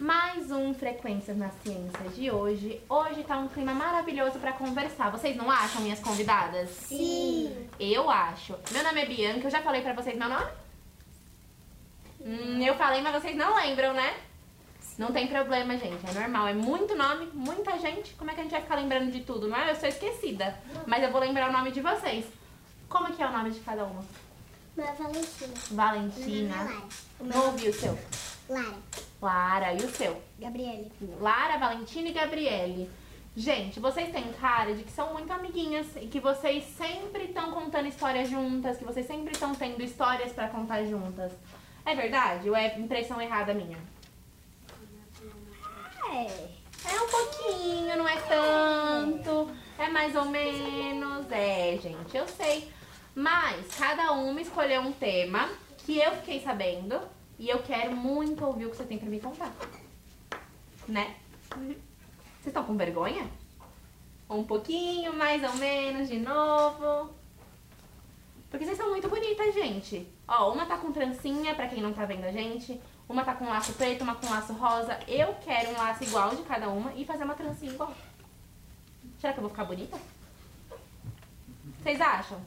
mais um Frequências na Ciência de hoje. Hoje tá um clima maravilhoso pra conversar. Vocês não acham, minhas convidadas? Sim. Eu acho. Meu nome é Bianca, eu já falei pra vocês meu nome? Hum, eu falei, mas vocês não lembram, né? Não tem problema, gente. É normal. É muito nome, muita gente. Como é que a gente vai ficar lembrando de tudo, não é? Eu sou esquecida. Mas eu vou lembrar o nome de vocês. Como é que é o nome de cada uma? Meu é Valentina. Valentina. Meu nome é Lara. O meu Não ouvi o seu. Lara. Lara. E o seu? Gabriele. Lara, Valentina e Gabriele. Gente, vocês têm cara de que são muito amiguinhas e que vocês sempre estão contando histórias juntas, que vocês sempre estão tendo histórias pra contar juntas. É verdade ou é impressão errada minha? É. É um pouquinho, não é tanto. É mais ou menos. É, gente, eu sei. Mas cada uma escolheu um tema que eu fiquei sabendo e eu quero muito ouvir o que você tem pra me contar. Né? Vocês estão com vergonha? Um pouquinho, mais ou menos, de novo. Porque vocês são muito bonitas, gente. Ó, uma tá com trancinha, pra quem não tá vendo a gente. Uma tá com laço preto, uma com laço rosa. Eu quero um laço igual de cada uma e fazer uma trancinha igual. Será que eu vou ficar bonita? Vocês acham?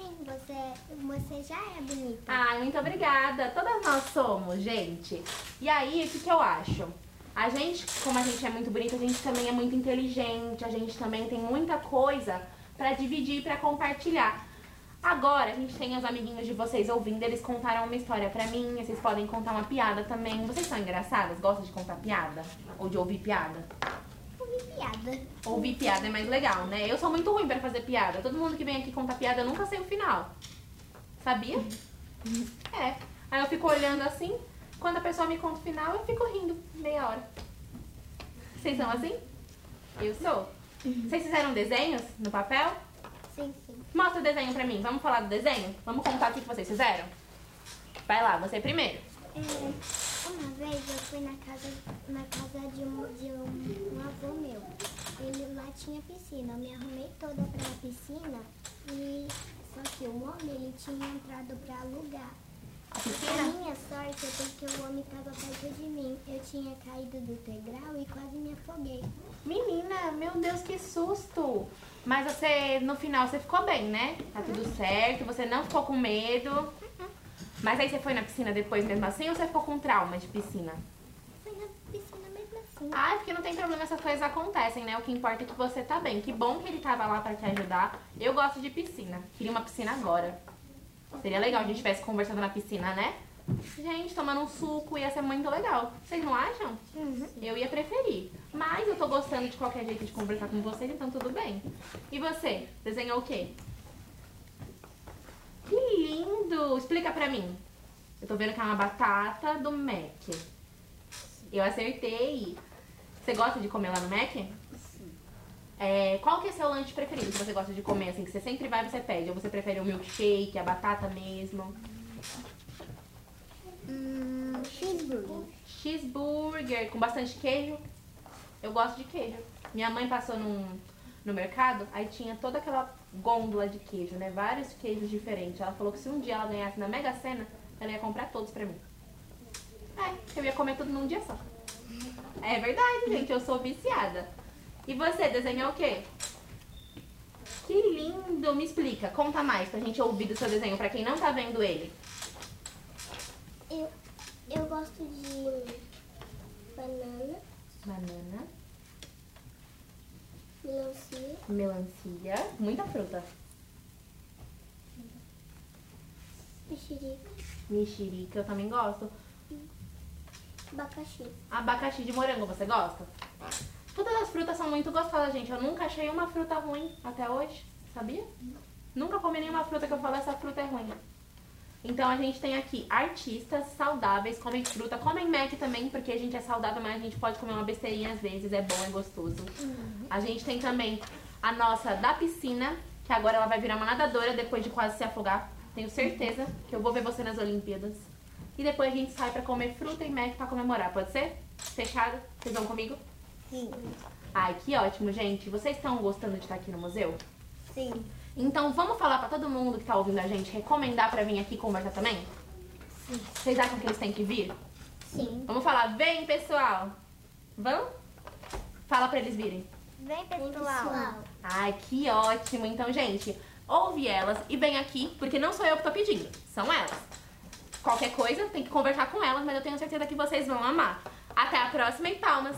Sim, você, você já é bonita. Ai, muito obrigada. Todas nós somos, gente. E aí, o que, que eu acho? A gente, como a gente é muito bonita, a gente também é muito inteligente, a gente também tem muita coisa pra dividir, pra compartilhar. Agora, a gente tem os amiguinhos de vocês ouvindo, eles contaram uma história pra mim, vocês podem contar uma piada também. Vocês são engraçadas? Gostam de contar piada? Ou de ouvir piada? Piada. Ouvir piada é mais legal, né? Eu sou muito ruim pra fazer piada. Todo mundo que vem aqui contar piada, eu nunca sei o final. Sabia? É. Aí eu fico olhando assim, quando a pessoa me conta o final, eu fico rindo meia hora. Vocês são assim? Eu sou. Vocês fizeram desenhos no papel? Sim, sim. Mostra o desenho pra mim. Um falar do desenho? Vamos contar o que que vocês fizeram? Vai lá, você primeiro. É, uma vez eu fui na casa, na casa de, um, de um, um avô meu. Ele lá tinha piscina. Eu me arrumei toda pra piscina e só que o homem ele tinha entrado pra alugar. A A minha sorte é porque o homem estava perto de mim. Eu tinha caído do degrau e quase me afoguei. Menina, meu Deus, que susto! Mas você, no final, você ficou bem, né? Tá tudo certo, você não ficou com medo. Mas aí você foi na piscina depois mesmo assim ou você ficou com trauma de piscina? Fui na piscina mesmo assim. Ah, porque não tem problema, essas coisas acontecem, né? O que importa é que você tá bem. Que bom que ele tava lá pra te ajudar. Eu gosto de piscina. Queria uma piscina agora. Seria legal a gente estivesse conversando na piscina, né? Gente, tomando um suco ia ser muito legal. Vocês não acham? Eu ia preferir. Mas eu tô gostando de qualquer jeito de conversar com vocês, então tudo bem. E você? Desenhou o quê? Explica pra mim. Eu tô vendo que é uma batata do Mac. Eu acertei. Você gosta de comer lá no Mac? Sim. É, qual que é seu lanche preferido que você gosta de comer, assim, que você sempre vai e você pede? Ou você prefere o milkshake, a batata mesmo? Hum, cheeseburger. Cheeseburger com bastante queijo. Eu gosto de queijo. Minha mãe passou num, no mercado, aí tinha toda aquela gôndola de queijo, né? Vários queijos diferentes. Ela falou que se um dia ela ganhasse na Mega Sena, ela ia comprar todos pra mim. É, eu ia comer tudo num dia só. É verdade, gente, eu sou viciada. E você, desenhou o quê? Que lindo! Me explica, conta mais pra gente ouvir do seu desenho, pra quem não tá vendo ele. Eu, eu gosto de melancia, muita fruta. mexerica, Mexerica, eu também gosto. abacaxi. Abacaxi de morango, você gosta? Todas as frutas são muito gostosas, gente. Eu nunca achei uma fruta ruim até hoje, sabia? Nunca comi nenhuma fruta que eu falo essa fruta é ruim. Então a gente tem aqui artistas saudáveis, comem fruta, comem Mac também, porque a gente é saudável, mas a gente pode comer uma besteirinha às vezes, é bom, é gostoso. A gente tem também a nossa da piscina, que agora ela vai virar uma nadadora depois de quase se afogar. Tenho certeza que eu vou ver você nas Olimpíadas. E depois a gente sai pra comer fruta e Mac pra comemorar, pode ser? Fechado? Vocês vão comigo? Sim. Ai, que ótimo, gente. Vocês estão gostando de estar aqui no museu? Sim. Então vamos falar pra todo mundo que tá ouvindo a gente, recomendar pra vir aqui conversar também? Vocês acham que eles têm que vir? Sim. Vamos falar, vem pessoal. Vamos? Fala pra eles virem. Vem, pessoal. Ai, que ótimo. Então, gente, ouve elas e vem aqui, porque não sou eu que tô pedindo, são elas. Qualquer coisa, tem que conversar com elas, mas eu tenho certeza que vocês vão amar. Até a próxima e palmas!